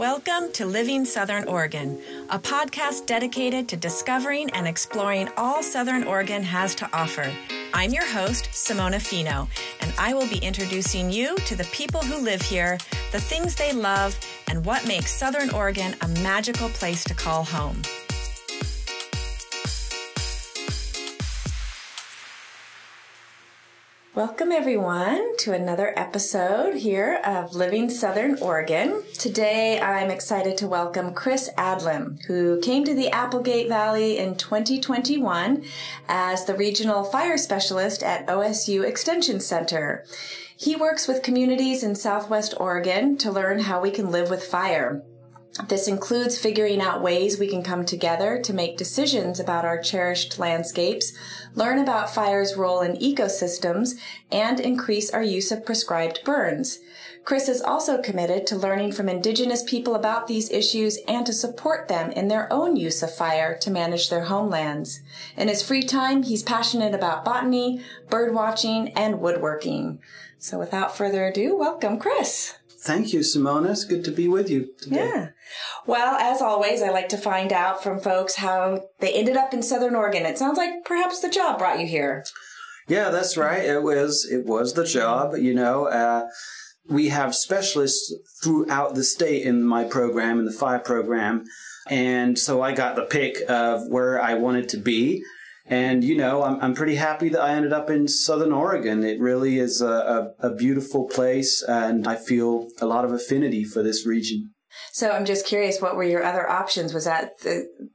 Welcome to Living Southern Oregon, a podcast dedicated to discovering and exploring all Southern Oregon has to offer. I'm your host, Simona Fino, and I will be introducing you to the people who live here, the things they love, and what makes Southern Oregon a magical place to call home. Welcome, everyone, to another episode here of Living Southern Oregon. Today, I'm excited to welcome Chris Adlam, who came to the Applegate Valley in 2021 as the Regional Fire Specialist at OSU Extension Center. He works with communities in Southwest Oregon to learn how we can live with fire. This includes figuring out ways we can come together to make decisions about our cherished landscapes, learn about fire's role in ecosystems, and increase our use of prescribed burns. Chris is also committed to learning from Indigenous people about these issues and to support them in their own use of fire to manage their homelands. In his free time, he's passionate about botany, bird watching, and woodworking. So without further ado, welcome, Chris. Thank you, Simona. It's good to be with you today. Yeah. Well, as always, I like to find out from folks how they ended up in Southern Oregon. It sounds like perhaps the job brought you here. Yeah, that's right. It was it was the job. You know, uh, we have specialists throughout the state in my program, in the fire program, and so I got the pick of where I wanted to be. And, you know, I'm, I'm pretty happy that I ended up in Southern Oregon. It really is a, a, a beautiful place, and I feel a lot of affinity for this region. So I'm just curious, what were your other options? Was that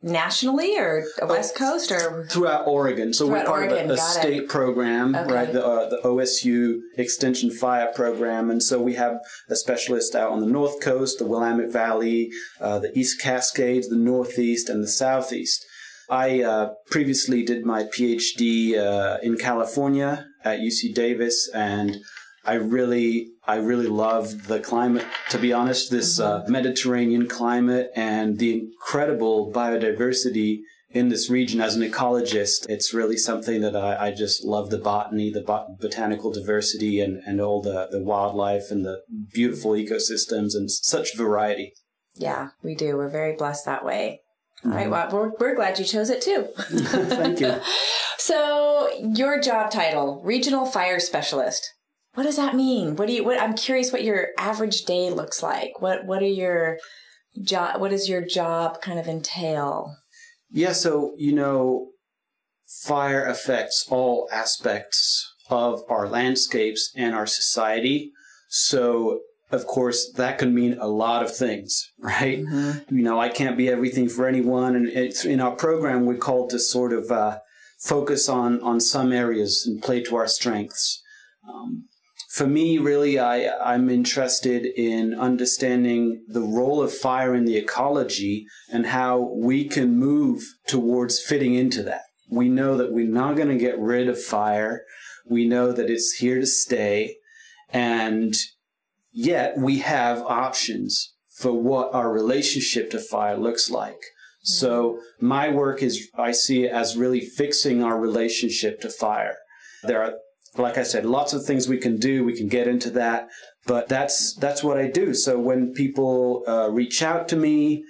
nationally or West Coast or throughout Oregon? So throughout we're part Oregon. of a, a state it. program, okay. right? The, uh, the OSU Extension Fire Program, and so we have a specialist out on the North Coast, the Willamette Valley, uh, the East Cascades, the Northeast, and the Southeast. I uh, previously did my PhD uh, in California at UC Davis, and I really, I really love the climate. To be honest, this uh, Mediterranean climate and the incredible biodiversity in this region. As an ecologist, it's really something that I, I just love the botany, the bot- botanical diversity, and and all the the wildlife and the beautiful ecosystems and such variety. Yeah, we do. We're very blessed that way. All right. Mm-hmm. Well, we're, we're glad you chose it too. Thank you. so, your job title, Regional Fire Specialist. What does that mean? What do you? What, I'm curious. What your average day looks like. What What are your job? What does your job kind of entail? Yeah. So you know, fire affects all aspects of our landscapes and our society. So of course, that can mean a lot of things, right? Mm-hmm. You know, I can't be everything for anyone. And it's in our program, we're called to sort of uh, focus on, on some areas and play to our strengths. Um, for me, really, I, I'm interested in understanding the role of fire in the ecology and how we can move towards fitting into that. We know that we're not going to get rid of fire. We know that it's here to stay. And Yet we have options for what our relationship to fire looks like. So my work is, I see it as really fixing our relationship to fire. There are, like I said, lots of things we can do. We can get into that, but that's, that's what I do. So when people uh, reach out to me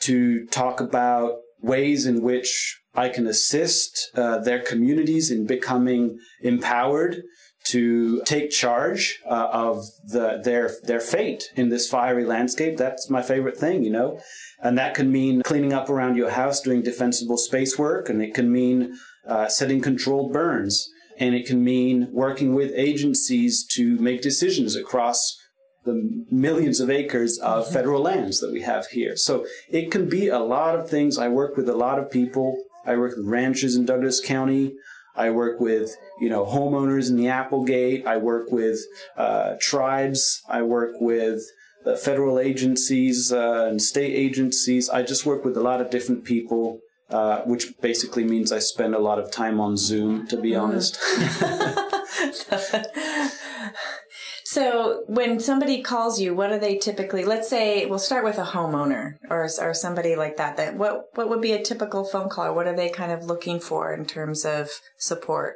to talk about ways in which I can assist uh, their communities in becoming empowered to take charge uh, of the, their their fate in this fiery landscape. That's my favorite thing, you know. And that can mean cleaning up around your house, doing defensible space work, and it can mean uh, setting controlled burns, and it can mean working with agencies to make decisions across the millions of acres of mm-hmm. federal lands that we have here. So it can be a lot of things. I work with a lot of people. I work with ranchers in Douglas County. I work with, you know, homeowners in the Applegate. I work with uh, tribes. I work with the federal agencies uh, and state agencies. I just work with a lot of different people, uh, which basically means I spend a lot of time on Zoom, to be honest. So when somebody calls you, what are they typically? Let's say we'll start with a homeowner or or somebody like that. That what what would be a typical phone call? What are they kind of looking for in terms of support?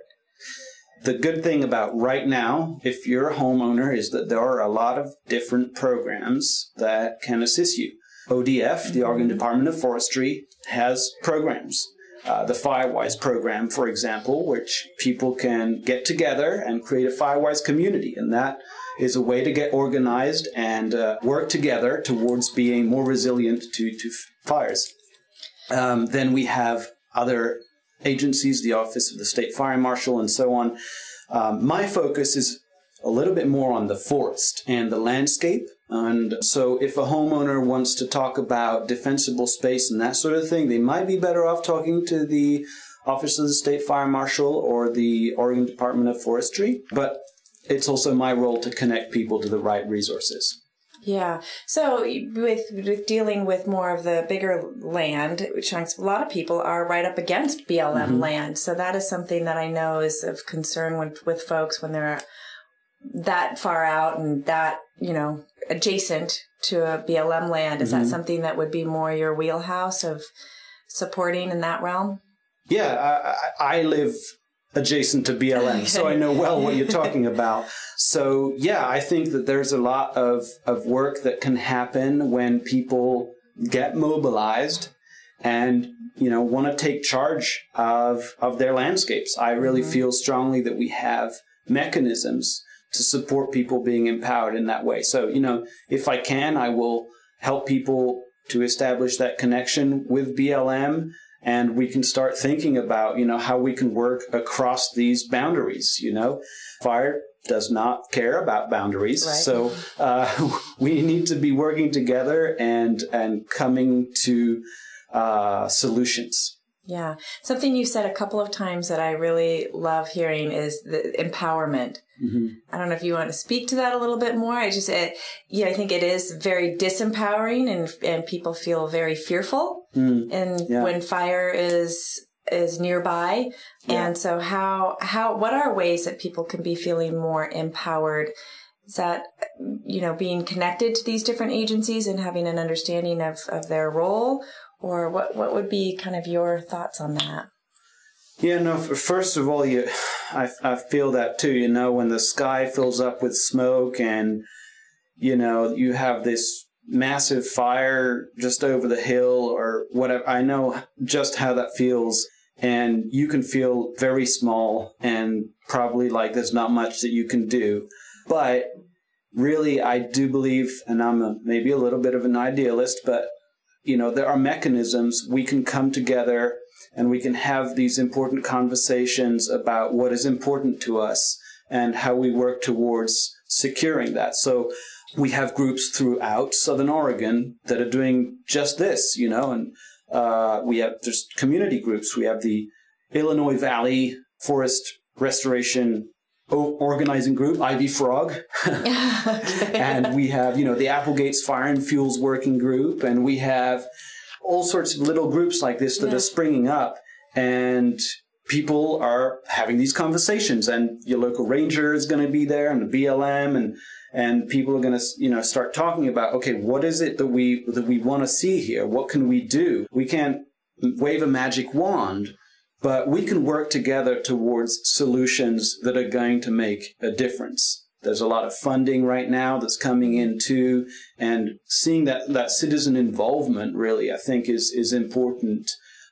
the good thing about right now, if you're a homeowner, is that there are a lot of different programs that can assist you. ODF, the Oregon Department of Forestry, has programs. Uh, the Firewise program, for example, which people can get together and create a Firewise community. And that is a way to get organized and uh, work together towards being more resilient to, to fires. Um, then we have other agencies, the Office of the State Fire Marshal, and so on. Um, my focus is a little bit more on the forest and the landscape. And so, if a homeowner wants to talk about defensible space and that sort of thing, they might be better off talking to the Office of the State Fire Marshal or the Oregon Department of Forestry. But it's also my role to connect people to the right resources. Yeah. So with with dealing with more of the bigger land chunks, a lot of people are right up against BLM mm-hmm. land. So that is something that I know is of concern with with folks when they're that far out and that you know adjacent to a BLM land. Is mm-hmm. that something that would be more your wheelhouse of supporting in that realm? Yeah, I, I live adjacent to BLM, so I know well what you're talking about. So yeah, I think that there's a lot of, of work that can happen when people get mobilized and you know want to take charge of of their landscapes. I really mm-hmm. feel strongly that we have mechanisms to support people being empowered in that way. So, you know, if I can, I will help people to establish that connection with BLM and we can start thinking about, you know, how we can work across these boundaries, you know. Fire does not care about boundaries. Right. So uh, we need to be working together and and coming to uh, solutions. Yeah. Something you said a couple of times that I really love hearing is the empowerment. Mm-hmm. I don't know if you want to speak to that a little bit more. I just, it, yeah, I think it is very disempowering and, and people feel very fearful. Mm. And yeah. when fire is, is nearby. Yeah. And so how, how, what are ways that people can be feeling more empowered? Is that, you know, being connected to these different agencies and having an understanding of, of their role? Or what what would be kind of your thoughts on that? Yeah, no. First of all, you, I I feel that too. You know, when the sky fills up with smoke and you know you have this massive fire just over the hill or whatever. I know just how that feels. And you can feel very small and probably like there's not much that you can do. But really, I do believe, and I'm a, maybe a little bit of an idealist, but you know, there are mechanisms we can come together and we can have these important conversations about what is important to us and how we work towards securing that. So we have groups throughout Southern Oregon that are doing just this, you know, and uh, we have there's community groups. We have the Illinois Valley Forest Restoration organizing group, Ivy Frog. and we have, you know, the Applegates Fire and Fuels Working Group, and we have all sorts of little groups like this that yeah. are springing up. And people are having these conversations, and your local ranger is going to be there, and the BLM, and and people are going to, you know, start talking about, okay, what is it that we that we want to see here? What can we do? We can't wave a magic wand but we can work together towards solutions that are going to make a difference. There's a lot of funding right now that's coming in too, and seeing that, that citizen involvement really, I think, is, is important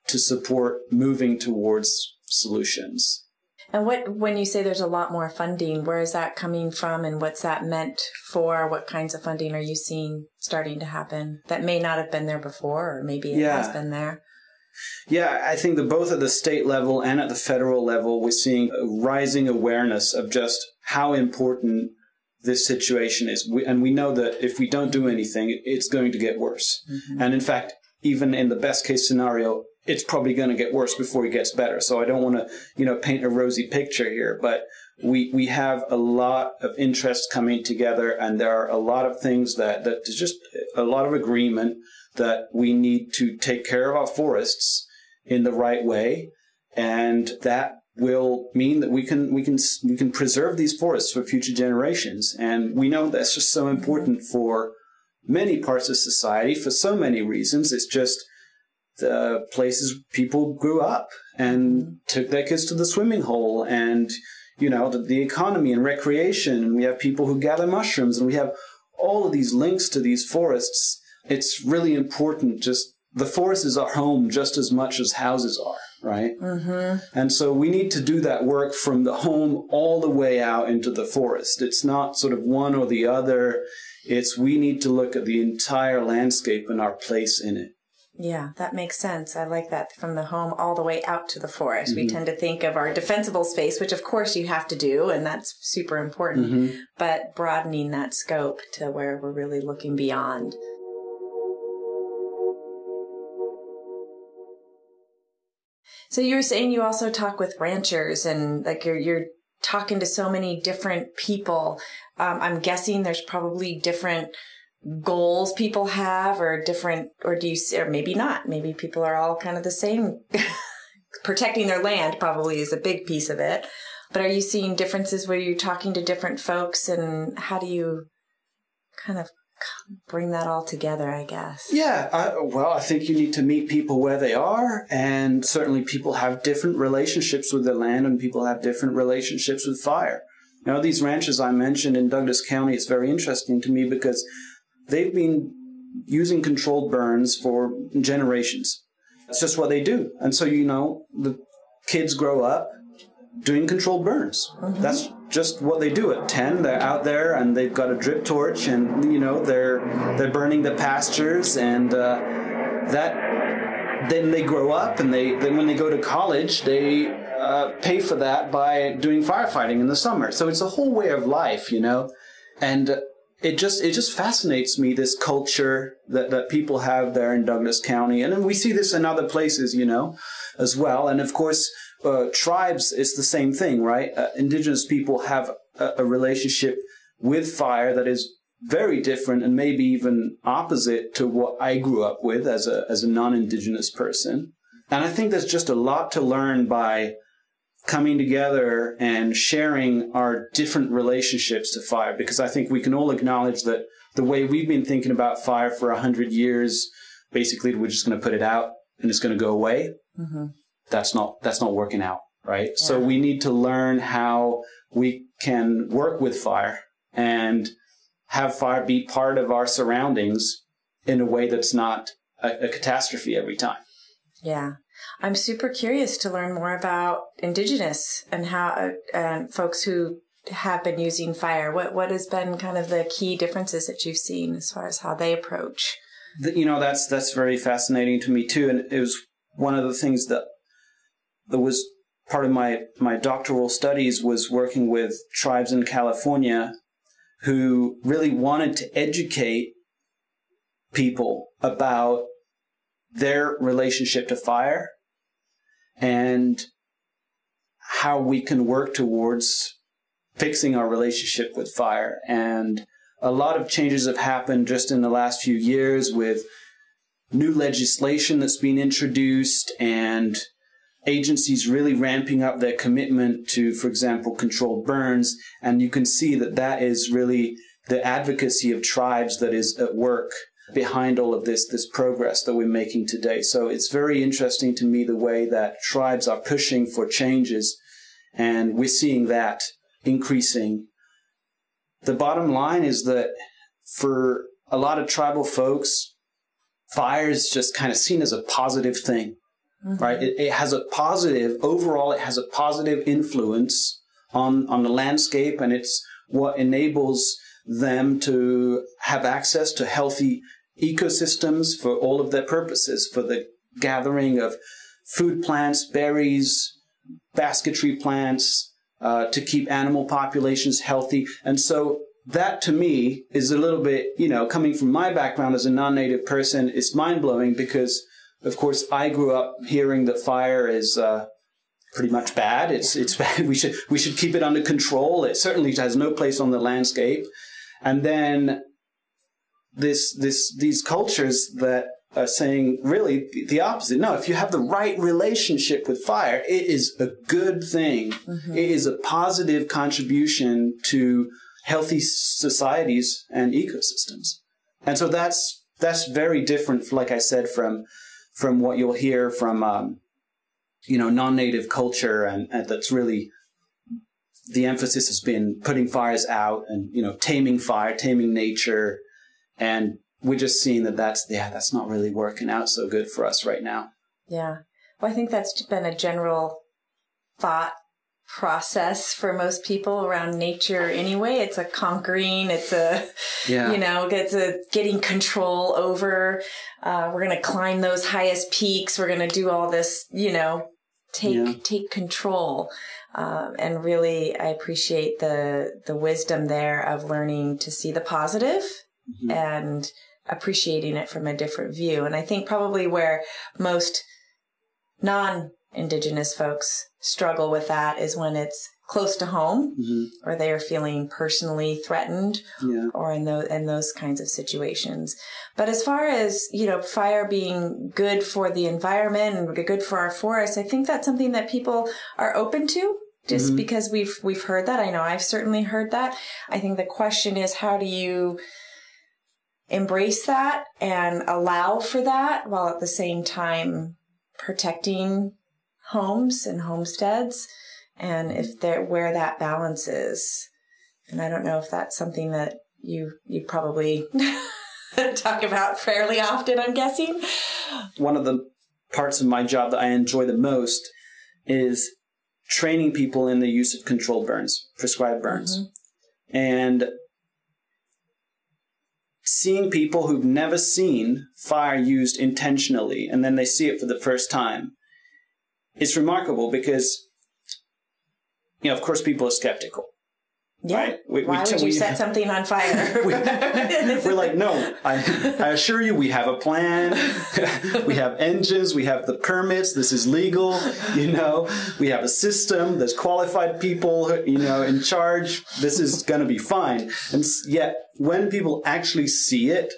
to support moving towards solutions. And what, when you say there's a lot more funding, where is that coming from and what's that meant for? What kinds of funding are you seeing starting to happen that may not have been there before or maybe it yeah. has been there? Yeah, I think that both at the state level and at the federal level, we're seeing a rising awareness of just how important this situation is. We, and we know that if we don't do anything, it's going to get worse. Mm-hmm. And in fact, even in the best case scenario, it's probably going to get worse before it gets better. So I don't want to, you know, paint a rosy picture here, but we we have a lot of interest coming together, and there are a lot of things that that there's just a lot of agreement that we need to take care of our forests in the right way, and that will mean that we can we can we can preserve these forests for future generations. And we know that's just so important for many parts of society for so many reasons. It's just the places people grew up and took their kids to the swimming hole and you know, the, the economy and recreation, and we have people who gather mushrooms, and we have all of these links to these forests. It's really important. Just the forest is our home just as much as houses are, right? Mm-hmm. And so we need to do that work from the home all the way out into the forest. It's not sort of one or the other. It's we need to look at the entire landscape and our place in it. Yeah, that makes sense. I like that from the home all the way out to the forest. Mm-hmm. We tend to think of our defensible space, which of course you have to do, and that's super important, mm-hmm. but broadening that scope to where we're really looking beyond. So you were saying you also talk with ranchers and like you're, you're talking to so many different people. Um, I'm guessing there's probably different goals people have or different, or do you, or maybe not. Maybe people are all kind of the same. Protecting their land probably is a big piece of it. But are you seeing differences where you're talking to different folks and how do you kind of bring that all together, I guess. Yeah, I, well, I think you need to meet people where they are, and certainly people have different relationships with the land, and people have different relationships with fire. Now, these ranches I mentioned in Douglas County, it's very interesting to me because they've been using controlled burns for generations. It's just what they do. And so, you know, the kids grow up doing controlled burns. Mm-hmm. That's just what they do at 10 they're out there and they've got a drip torch and you know they're they're burning the pastures and uh, that then they grow up and they then when they go to college they uh, pay for that by doing firefighting in the summer. So it's a whole way of life you know? And it just it just fascinates me this culture that, that people have there in Douglas County. And we see this in other places you know as well. And of course uh, tribes is the same thing, right? Uh, indigenous people have a, a, relationship with fire that is very different and maybe even opposite to what I grew up with as a as a non-indigenous person. And I think there's just a lot to learn by coming together and sharing our different relationships to fire because I think we can all acknowledge that the way we've been thinking about fire for a hundred years, basically we're just going to put it out and it's going to go away. Mm-hmm that's not that's not working out, right? Yeah. So we need to learn how we can work with fire and have fire be part of our surroundings in a way that's not a, a catastrophe every time. Yeah. I'm super curious to learn more about indigenous and how uh, folks who have been using fire. What what has been kind of the key differences that you've seen as far as how they approach? The, you know, that's that's very fascinating to me too, and it was one of the things that that was part of my, my doctoral studies was working with tribes in California who really wanted to educate people about their relationship to fire and how we can work towards fixing our relationship with fire. And a lot of changes have happened just in the last few years with new legislation that's been introduced and agencies really ramping up their commitment to, for example, controlled burns. And you can see that that is really the advocacy of tribes that is at work behind all of this, this progress that we're making today. So it's very interesting to me the way that tribes are pushing for changes and we're seeing that increasing. The bottom line is that for a lot of tribal folks, fire is just kind of seen as a positive thing mm-hmm. right? It, it, has a positive, overall, it has a positive influence on, on the landscape and it's what enables them to have access to healthy ecosystems for all of their purposes, for the gathering of food plants, berries, basketry plants, uh, to keep animal populations healthy. And so that to me is a little bit, you know, coming from my background as a non-native person, it's mind blowing because of course, I grew up hearing that fire is uh, pretty much bad. It's it's bad. We should we should keep it under control. It certainly has no place on the landscape. And then this this these cultures that are saying really the opposite. No, if you have the right relationship with fire, it is a good thing. Mm-hmm. It is a positive contribution to healthy societies and ecosystems. And so that's that's very different, like I said, from from what you'll hear from um, you know non-native culture and, and, that's really the emphasis has been putting fires out and you know taming fire, taming nature, and we're just seeing that that's yeah that's not really working out so good for us right now. Yeah, well, I think that's been a general thought process for most people around nature anyway. It's a conquering, it's a, yeah. you know, it's a getting control over. Uh, we're going to climb those highest peaks. We're going to do all this, you know, take, yeah. take control. Um, and really, I appreciate the, the wisdom there of learning to see the positive mm-hmm. and appreciating it from a different view. And I think probably where most non indigenous folks struggle with that is when it's close to home mm-hmm. or they are feeling personally threatened yeah. or in those in those kinds of situations but as far as you know fire being good for the environment and good for our forests i think that's something that people are open to just mm-hmm. because we've we've heard that i know i've certainly heard that i think the question is how do you embrace that and allow for that while at the same time protecting homes and homesteads and if they're where that balance is. And I don't know if that's something that you you probably talk about fairly often, I'm guessing. One of the parts of my job that I enjoy the most is training people in the use of controlled burns, prescribed burns. Mm-hmm. And seeing people who've never seen fire used intentionally and then they see it for the first time it's remarkable because, you know, of course, people are skeptical. Yeah. Right? We, Why we, would you we, set something on fire? we, are like, no, I, I assure you, we have a plan. we have engines. We have the permits. This is legal. You know, we have a system. There's qualified people, you know, in charge. This is going to be fine. And yet, when people actually see it,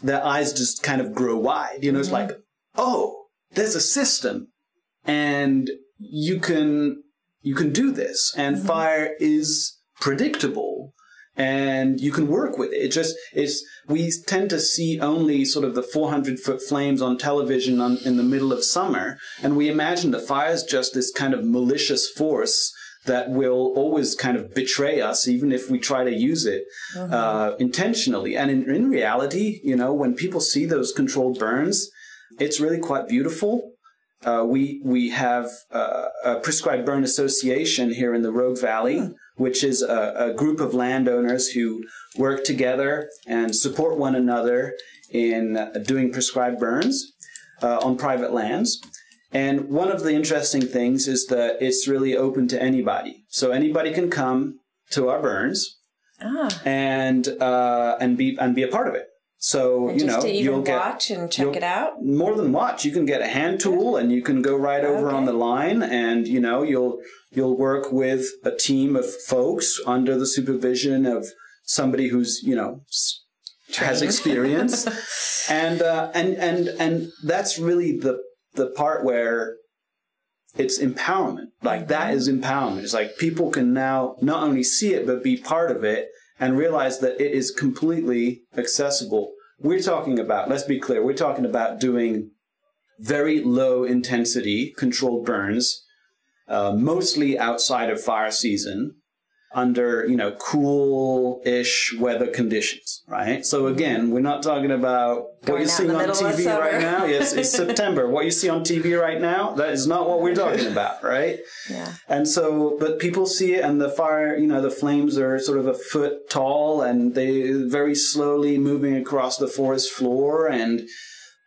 their eyes just kind of grow wide. You know, mm-hmm. it's like, oh, there's a system and you can you can do this and mm-hmm. fire is predictable and you can work with it. It just it's we tend to see only sort of the 400 foot flames on television on, in the middle of summer, and we imagine the fire is just this kind of malicious force that will always kind of betray us, even if we try to use it mm-hmm. uh, intentionally. And in, in reality, you know, when people see those controlled burns, it's really quite beautiful. Uh, we we have uh, a prescribed burn association here in the Rogue Valley, mm. which is a, a, group of landowners who work together and support one another in doing prescribed burns uh, on private lands. And one of the interesting things is that it's really open to anybody, so anybody can come to our burns ah. and uh, and be and be a part of it. So and you know, you'll get watch and check it out. More than watch, you can get a hand tool and you can go right over okay. on the line, and you know, you'll you'll work with a team of folks under the supervision of somebody who's you know Trained. has experience, and uh, and and and that's really the the part where it's empowerment. Like mm-hmm. that is empowerment. It's like people can now not only see it but be part of it and realize that it is completely accessible. We're talking about, let's be clear, we're talking about doing very low intensity controlled burns, uh, mostly outside of fire season, under you know cool-ish weather conditions, right? So again, we're not talking about Going what you're seeing on TV right now. Yes, it's September. What you see on TV right now, that is not what we're talking about, right? Yeah. And so, but people see it, and the fire, you know, the flames are sort of a foot tall, and they very slowly moving across the forest floor, and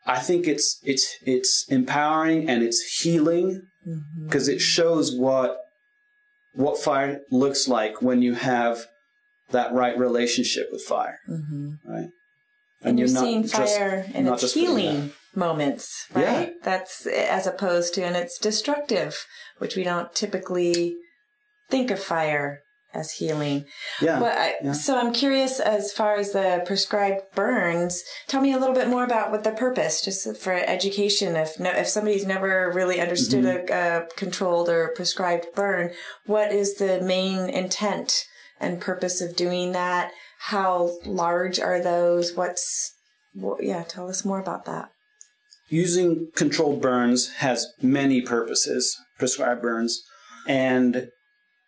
I think it's it's it's empowering and it's healing because mm-hmm. it shows what what fire looks like when you have that right relationship with fire, mm-hmm. right? And, and you're, you're seeing fire just, in its healing moments, right? Yeah. That's as opposed to and its destructive, which we don't typically think of fire as healing. Yeah. But I, yeah. So I'm curious as far as the prescribed burns. Tell me a little bit more about what the purpose, just for education. If no, if somebody's never really understood mm-hmm. a, a controlled or prescribed burn, what is the main intent and purpose of doing that? How large are those? What's what, yeah? Tell us more about that. Using controlled burns has many purposes. Prescribed burns and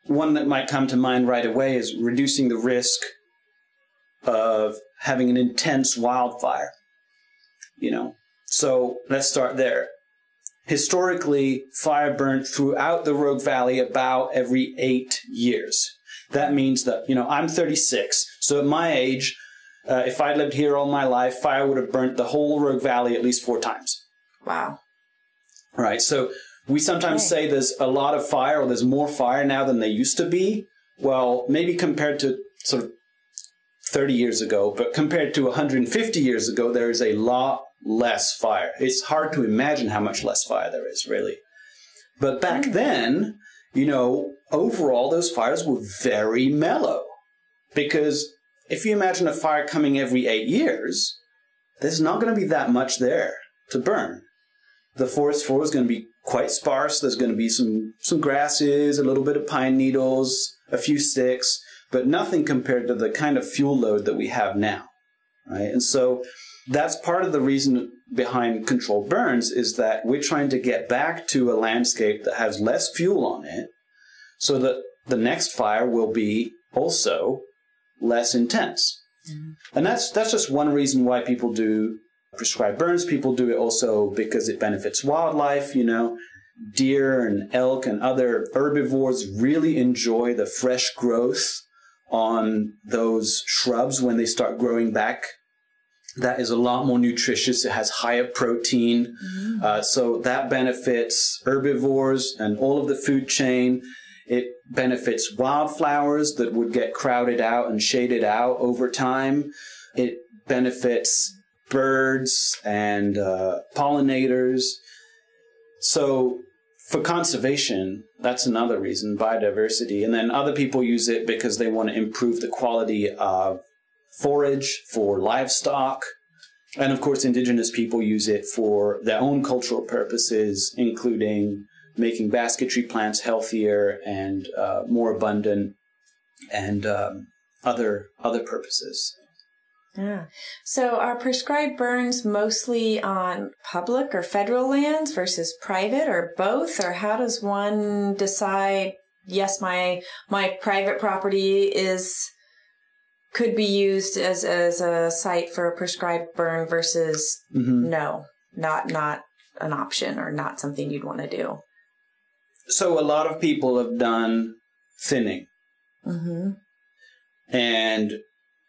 one that might come to mind right away is reducing the risk of having an intense wildfire. You know, so let's start there. Historically, fire burnt throughout the Rogue Valley about every eight years. That means that, you know, I'm 36, so at my age, uh, if I lived here all my life, fire would have burnt the whole Rogue Valley at least four times. Wow. Right. So we sometimes say there's a lot of fire or there's more fire now than there used to be. Well, maybe compared to sort of 30 years ago, but compared to 150 years ago, there is a lot less fire. It's hard to imagine how much less fire there is, really. But back mm. then, you know, overall, those fires were very mellow. Because if you imagine a fire coming every eight years, there's not going to be that much there to burn. The forest floor is going to be quite sparse. There's going to be some, some grasses, a little bit of pine needles, a few sticks, but nothing compared to the kind of fuel load that we have now. Right? And so that's part of the reason behind controlled burns is that we're trying to get back to a landscape that has less fuel on it so that the next fire will be also less intense. Mm-hmm. And that's that's just one reason why people do prescribed burns. People do it also because it benefits wildlife, you know. Deer and elk and other herbivores really enjoy the fresh growth on those shrubs when they start growing back that is a lot more nutritious. It has higher protein. Mm. Uh, so that benefits herbivores and all of the food chain. It benefits wildflowers that would get crowded out and shaded out over time. It benefits birds and uh, pollinators. So for conservation, that's another reason, biodiversity. And then other people use it because they want to improve the quality of forage for livestock. And of course, indigenous people use it for their own cultural purposes, including making basketry plants healthier and uh, more abundant and um, other other purposes. Yeah. So are prescribed burns mostly on public or federal lands versus private or both? Or how does one decide, yes, my, my private property is could be used as as a site for a prescribed burn versus mm-hmm. no, not not an option or not something you'd want to do. So a lot of people have done thinning, mm-hmm. and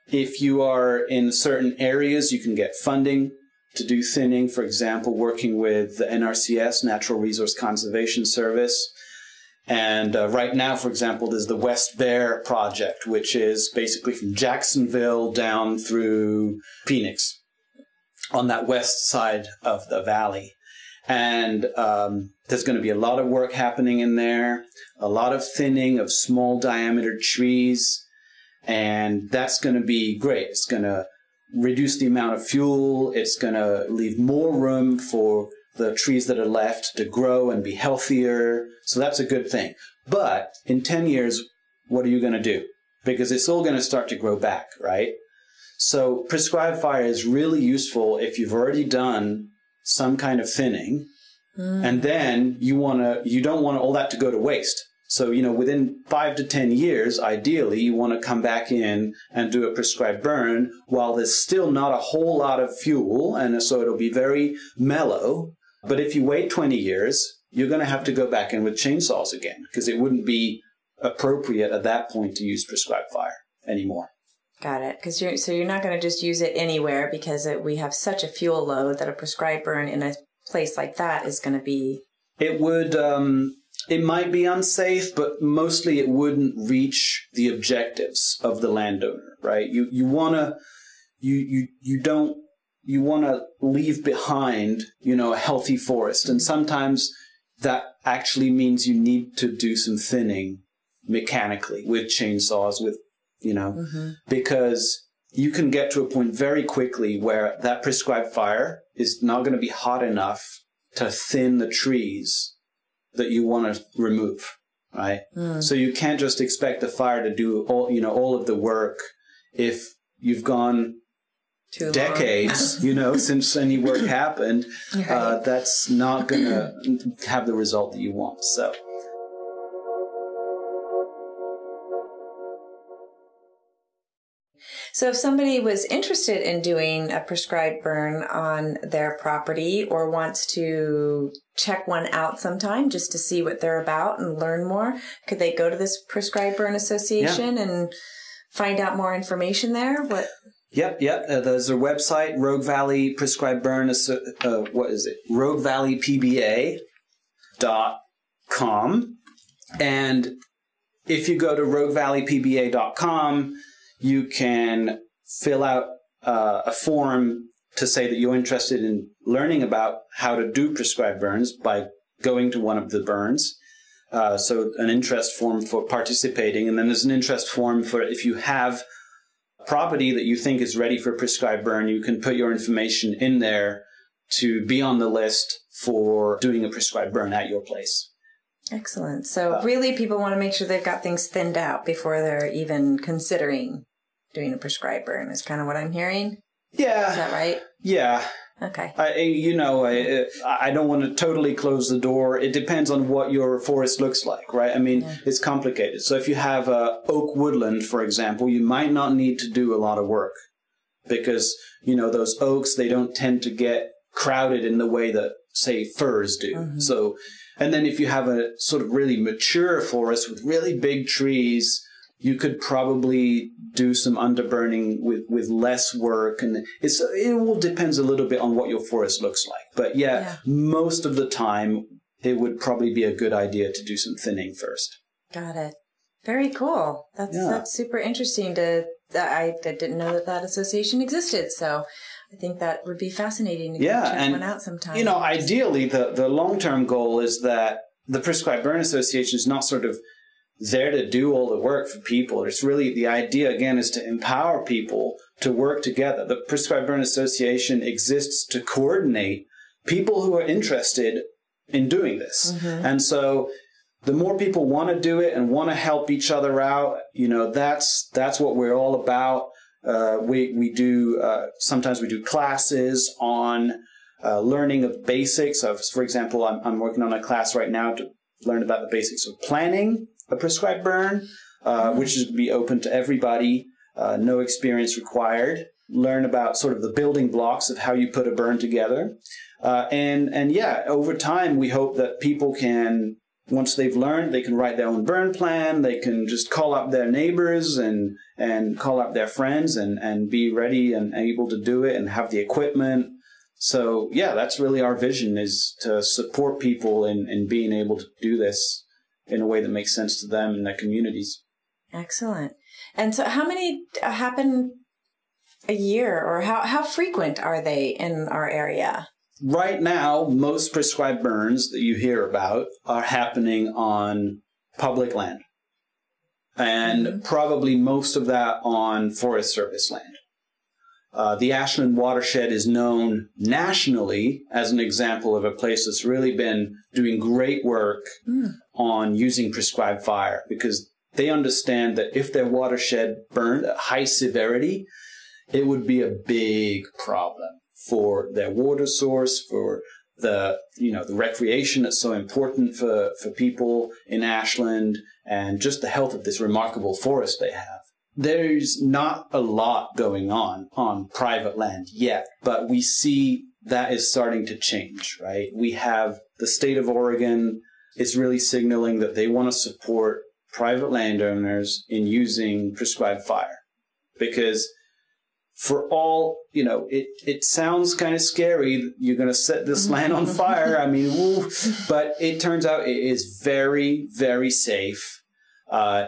if you are in certain areas, you can get funding to do thinning. For example, working with the NRCS, Natural Resource Conservation Service and uh, right now, for example, there's the West Bear Project, which is basically from Jacksonville down through Phoenix on that west side of the valley. And um, there's going to be a lot of work happening in there, a lot of thinning of small diameter trees. And that's going to be great. It's going to reduce the amount of fuel. It's going to leave more room for the trees that are left to grow and be healthier. So that's a good thing. But in 10 years, what are you going to do? Because it's all going to start to grow back, right? So prescribed fire is really useful if you've already done some kind of thinning mm. and then you want to, you don't want all that to go to waste. So, you know, within five to 10 years, ideally, you want to come back in and do a prescribed burn while there's still not a whole lot of fuel. And so it'll be very mellow. But if you wait 20 years, you're going to have to go back in with chainsaws again because it wouldn't be appropriate at that point to use prescribed fire anymore. Got it. Because you're so you're not going to just use it anywhere because it, we have such a fuel load that a prescribed burn in a place like that is going to be. It would. Um, it might be unsafe, but mostly it wouldn't reach the objectives of the landowner. Right? You you want to. You you you don't you want to leave behind, you know, a healthy forest. And sometimes that actually means you need to do some thinning mechanically with chainsaws, with, you know, mm-hmm. because you can get to a point very quickly where that prescribed fire is not going to be hot enough to thin the trees that you want to remove, right? Mm. So you can't just expect the fire to do all, you know, all of the work if you've gone too decades, you know, since any work happened, right. uh, that's not going to have the result that you want. So. So if somebody was interested in doing a prescribed burn on their property or wants to check one out sometime just to see what they're about and learn more, could they go to this prescribed burn association yeah. and find out more information there? What? Yep, yep. Uh, there's a website, Rogue Valley Prescribed Burn. Uh, what is it? Rogue Valley PBA dot com, and if you go to roguevalleypba.com, you can fill out uh, a form to say that you're interested in learning about how to do prescribed burns by going to one of the burns. Uh, so an interest form for participating, and then there's an interest form for if you have property that you think is ready for prescribed burn, you can put your information in there to be on the list for doing a prescribed burn at your place. Excellent. So, uh, really, people want to make sure they've got things thinned out before they're even considering doing a prescribed burn, is kind of what I'm hearing. Yeah. Is that right? Yeah. Okay. I, you know, I, I don't want to totally close the door. It depends on what your forest looks like, right? I mean, yeah. it's complicated. So if you have a oak woodland, for example, you might not need to do a lot of work because, you know, those oaks, they don't tend to get crowded in the way that, say, firs do. Mm-hmm. So and then if you have a sort of really mature forest with really big trees, you could probably do some underburning with, with less work. And it's, it all depends a little bit on what your forest looks like. But yeah, yeah. most of the time, it would probably be a good idea to do some thinning first. Got it. Very cool. That's, yeah. that's super interesting to, I, I didn't know that that association existed. So I think that would be fascinating to yeah, check and, one out sometime. You know, ideally, the, the long term goal is that the Prescribed Burn Association is not sort of there to do all the work for people. It's really the idea, again, is to empower people to work together. The Prescribed Burn Association exists to coordinate people who are interested in doing this. Mm-hmm. And so the more people want to do it and want to help each other out, you know, that's that's what we're all about. Uh, we we do uh, sometimes we do classes on uh, learning of basics of, for example, I'm, I'm working on a class right now to learn about the basics of planning a prescribed burn, uh, mm-hmm. which is be open to everybody, uh, no experience required. Learn about sort of the building blocks of how you put a burn together, uh, and and yeah, over time we hope that people can once they've learned, they can write their own burn plan. They can just call up their neighbors and and call up their friends and and be ready and able to do it and have the equipment. So yeah, that's really our vision is to support people in in being able to do this in a way that makes sense to them and their communities. Excellent. And so, how many uh, happen a year, or how how frequent are they in our area? Right now, most prescribed burns that you hear about are happening on public land. And mm-hmm. probably most of that on Forest Service land. Uh, the Ashland watershed is known nationally as an example of a place that's really been doing great work mm. on using prescribed fire because they understand that if their watershed burned at high severity, it would be a big problem for their water source, for the you know the recreation that's so important for for people in Ashland, and just the health of this remarkable forest they have. There's not a lot going on on private land yet, but we see that is starting to change. Right? We have the state of Oregon is really signaling that they want to support private landowners in using prescribed fire because for all you know it it sounds kind of scary you're going to set this land on fire. I mean woo, but it turns out it is very very safe. Uh,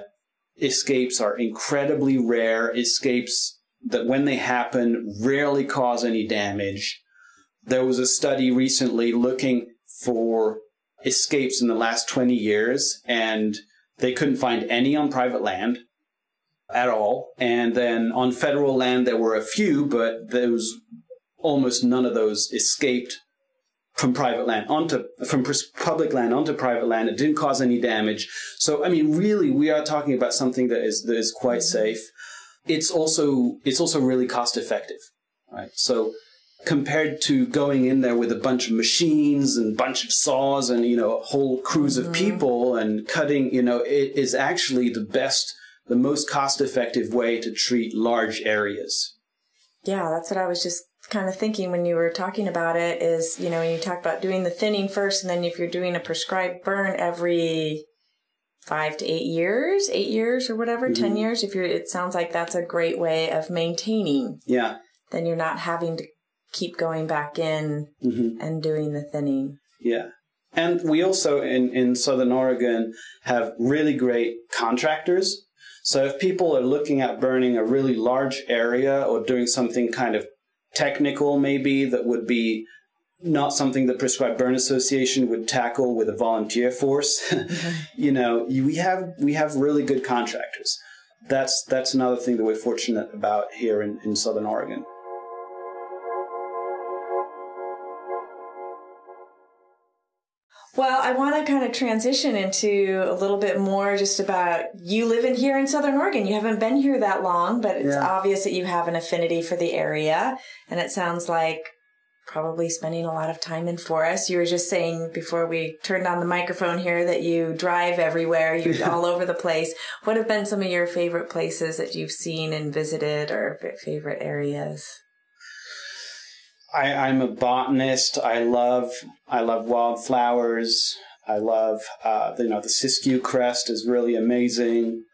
escapes are incredibly rare. Escapes that when they happen rarely cause any damage. There was a study recently looking for escapes in the last 20 years and they couldn't find any on private land at all. And then on federal land, there were a few, but those almost none of those escaped from private land onto from public land onto private land. It didn't cause any damage. So I mean, really, we are talking about something that is that is quite safe. It's also it's also really cost effective, right? So compared to going in there with a bunch of machines and a bunch of saws and you know a whole crews of mm-hmm. people and cutting, you know, it is actually the best the most cost effective way to treat large areas. Yeah, that's what I was just kind of thinking when you were talking about it is, you know, when you talk about doing the thinning first and then if you're doing a prescribed burn every five to eight years, eight years or whatever, mm-hmm. 10 years, if you're, it sounds like that's a great way of maintaining. Yeah. Then you're not having to keep going back in mm-hmm. and doing the thinning. Yeah. And we also in, in Southern Oregon have really great contractors. So if people are looking at burning a really large area or doing something kind of technical maybe that would be not something the prescribed burn association would tackle with a volunteer force mm-hmm. you know we have we have really good contractors that's that's another thing that we're fortunate about here in, in southern oregon Well, I want to kind of transition into a little bit more just about you living here in Southern Oregon. You haven't been here that long, but it's yeah. obvious that you have an affinity for the area. And it sounds like probably spending a lot of time in forests. You were just saying before we turned on the microphone here that you drive everywhere, you're all over the place. What have been some of your favorite places that you've seen and visited or favorite areas? I, am a botanist. I love I love wildflowers. I love uh, you know the Siskiyou crest is really amazing,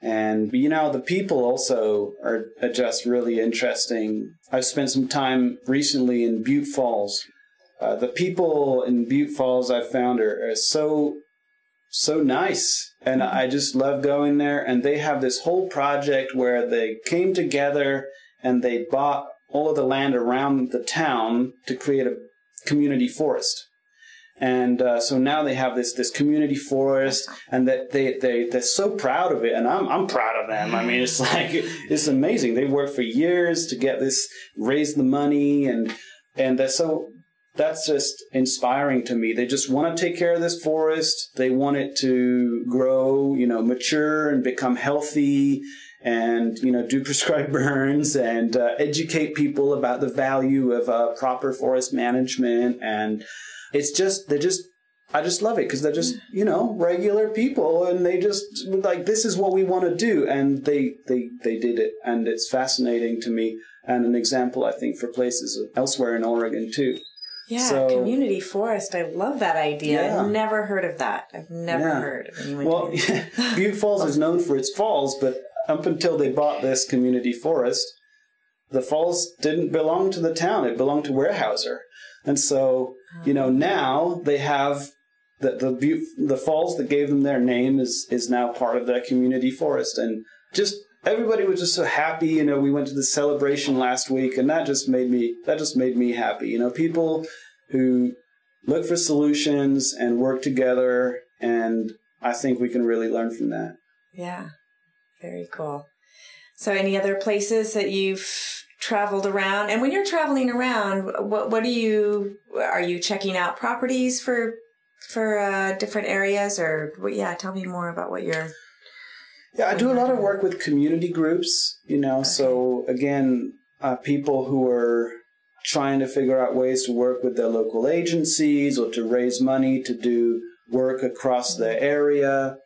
and you know the people also are, just really interesting. I've spent some time recently in Butte Falls. Uh, the people in Butte Falls I've found are, are so so nice, and. I just love going there. And they have this whole project where they came together and they bought all of the land around the town to create a community forest. And uh, so now they have this this community forest, and that they they they're so proud of it, and I'm I'm proud of them. I mean, it's like it's amazing. They worked for years to get this, raise the money, and and they're so that's just inspiring to me. They just want to take care of this forest. They want it to grow, you know, mature and become healthy and you know do prescribed burns and uh, educate people about the value of uh, proper forest management and it's just they're just I just love it because they're just you know regular people and they just like this is what we want to do and they they they did it and it's fascinating to me and an example I think for places elsewhere in Oregon too. Yeah, so, community forest. I love that idea. Yeah. I've never heard of that. I've never yeah. heard of anyone. Well, Butte Falls is known for its falls, but up until they bought this community forest, the falls didn't belong to the town. It belonged to Weyerhaeuser. And so, you know, now they have the, the, the falls that gave them their name is, is now part of their community forest. And just everybody was just so happy. You know, we went to the celebration last week and that just made me, that just made me happy. You know, people who look for solutions and work together. And I think we can really learn from that. Yeah. Very cool. So, any other places that you've traveled around? And when you're traveling around, what what do you are you checking out properties for for uh, different areas, or yeah? Tell me more about what you're. Yeah, I do a lot of work with community groups. You know, okay. so again, uh, people who are trying to figure out ways to work with their local agencies or to raise money to do work across the area.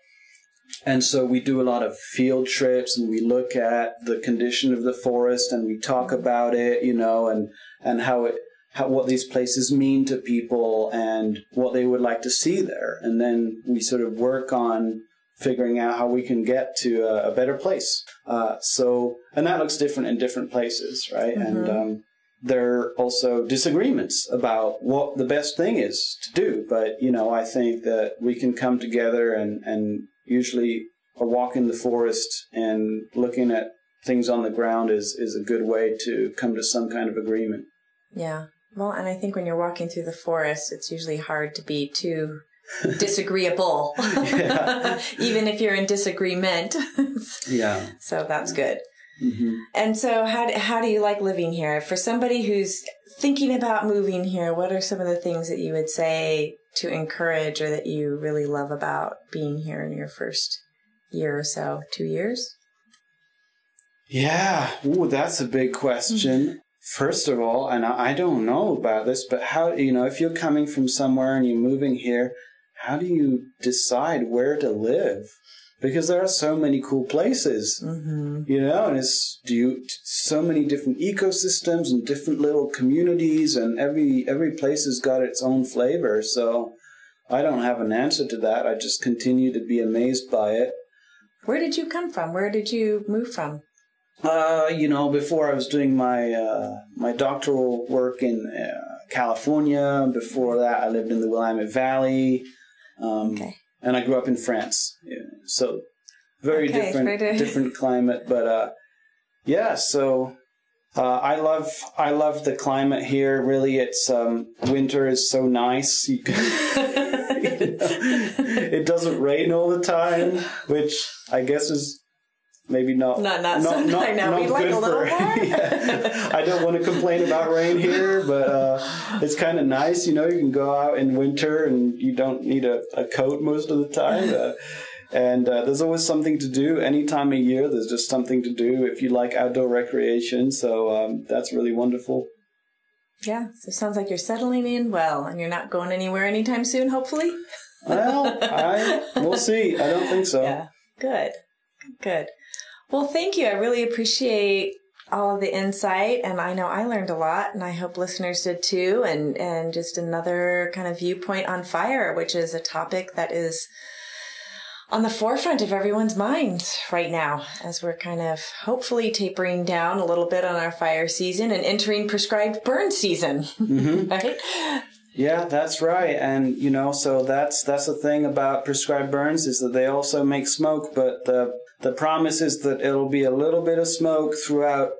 And so we do a lot of field trips and we look at the condition of the forest and we talk about it, you know, and, and how it, how, what these places mean to people and what they would like to see there. And then we sort of work on figuring out how we can get to a, a better place. Uh, so, and that looks different in different places, right? Mm-hmm. And, um, there are also disagreements about what the best thing is to do. But, you know, I think that we can come together and, and usually a walk in the forest and looking at things on the ground is, is a good way to come to some kind of agreement. Yeah. Well, and I think when you're walking through the forest, it's usually hard to be too disagreeable, even if you're in disagreement. yeah. So that's good. Mm-hmm. And so, how do, how do you like living here? For somebody who's thinking about moving here, what are some of the things that you would say to encourage or that you really love about being here in your first year or so? Two years? Yeah. Ooh, that's a big question. First of all, and I don't know about this, but how, you know, if you're coming from somewhere and you're moving here, how do you decide where to live? Because there are so many cool places, Mm-hmm. you know, and it's do you so many different ecosystems and different little communities, and every every place has got its own flavor. So I don't have an answer to that. I just continue to be amazed by it. Where did you come from? Where did you move from? Uh, you know, before I was doing my uh, my doctoral work in uh, California. Before that, I lived in the Willamette Valley. Um, Okay. And I grew up in France. So very Okay, different very- different climate, but uh, yeah. So uh, I love I love the climate here. Really, it's um, winter is so nice. You can, you know, it doesn't rain all the time, which I guess is. Maybe not. Not- not so- I know, we'd like a little more. yeah. I don't want to complain about rain here, but uh, it's kind of nice. You know, you can go out in winter and you don't need a, a coat most of the time. Uh, and uh, there's always something to do. Any time of year, there's just something to do if you like outdoor recreation. So um, that's really wonderful. Yeah, so it sounds like you're settling in well and you're not going anywhere anytime soon, hopefully. Well, I we'll see. I don't think so. Yeah, good, good. Well, thank you. I really appreciate all of the insight, and I know I learned a lot, and I hope listeners did too. And and just another kind of viewpoint on fire, which is a topic that is on the forefront of everyone's minds right now, as we're kind of hopefully tapering down a little bit on our fire season and entering prescribed burn season. Mm-hmm. right? Yeah, that's right. And you know, so that's that's the thing about prescribed burns is that they also make smoke, but the the promise is that it'll be a little bit of smoke throughout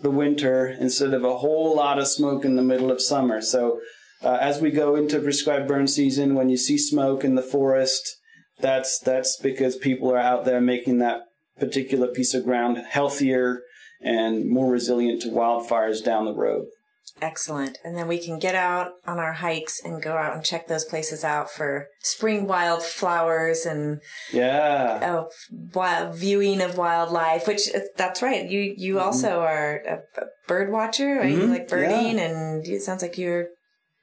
the winter instead of a whole lot of smoke in the middle of summer. So uh, as we go into prescribed burn season, when you see smoke in the forest, that's that's because people are out there making that particular piece of ground healthier and more resilient to wildfires down the road. Excellent. And then we can get out on our hikes and go out and check those places out for spring wildflowers and Yeah. oh, wild viewing of wildlife. Which uh, that's right. You you also are a, a bird watcher, right? You Mhm, like birding, and it sounds like you're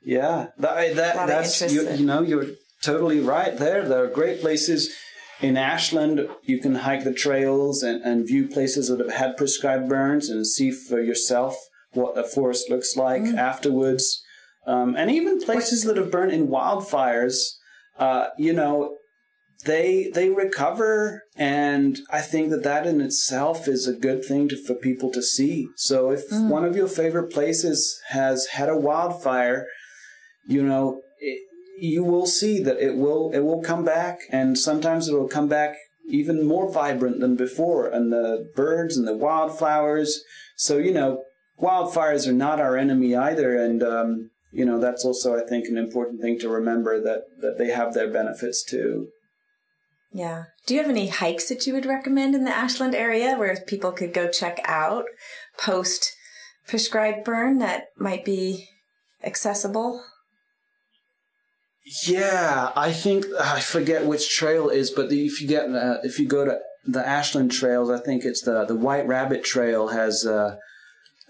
Yeah, that, that that's you, you know you're totally right there. There are great places in Ashland. You can hike the trails and, and view places that have had prescribed burns and see for yourself what the forest looks like Mm. afterwards. Um, and even places that have burned in wildfires, uh, you know, they they recover, and I think that that in itself is a good thing to, for people to see. So if Mm. one of your favorite places has had a wildfire, you know, it, you will see that it will it will come back, and sometimes it will come back even more vibrant than before, and the birds and the wildflowers. So you know, wildfires are not our enemy either, and um, you know that's also I think an important thing to remember that that they have their benefits too. yeah. Do you have any hikes that you would recommend in the Ashland area where people could go check out post prescribed burn that might be accessible? Yeah, I think I forget which trail it is, but the, if you get uh, if you go to the Ashland trails, I think it's the the White Rabbit Trail has uh,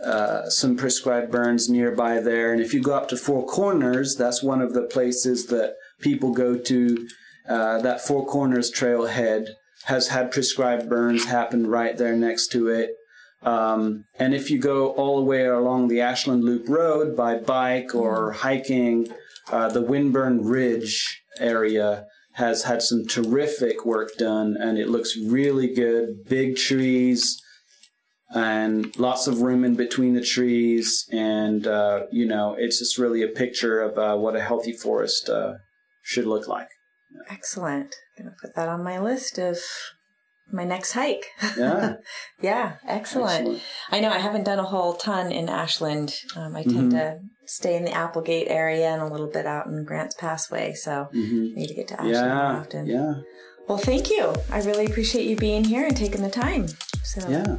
uh, some prescribed burns nearby there, and if you go up to Four Corners, that's one of the places that people go to. Uh, that Four Corners trailhead has had prescribed burns happen right there next to it. Um, and if you go all the way along the Ashland Loop Road by bike or hiking, uh, the Windburn Ridge area has had some terrific work done, and it looks really good. Big trees and lots of room in between the trees, and uh, you know, it's just really a picture of uh, what a healthy forest uh, should look like. Excellent. I'm Gonna put that on my list of my next hike. Yeah, yeah, excellent. Excellent. I know I haven't done a whole ton in Ashland. Um, I tend Mm-hmm. to stay in the Applegate area and a little bit out in Grants Passway, so hmm I need to get to Ashland more yeah, often. yeah, Well, thank you. I really appreciate you being here and taking the time. So, yeah.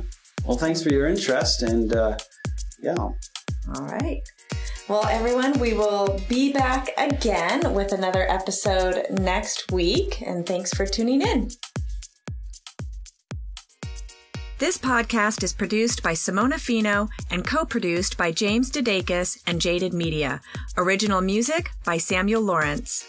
Well, thanks for your interest, and uh, yeah. all right. Well, everyone, we will be back again with another episode next week, and thanks for tuning in. This podcast is produced by Simona Fino and co-produced by James Dedekis and Jaded Media. Original music by Samuel Lawrence.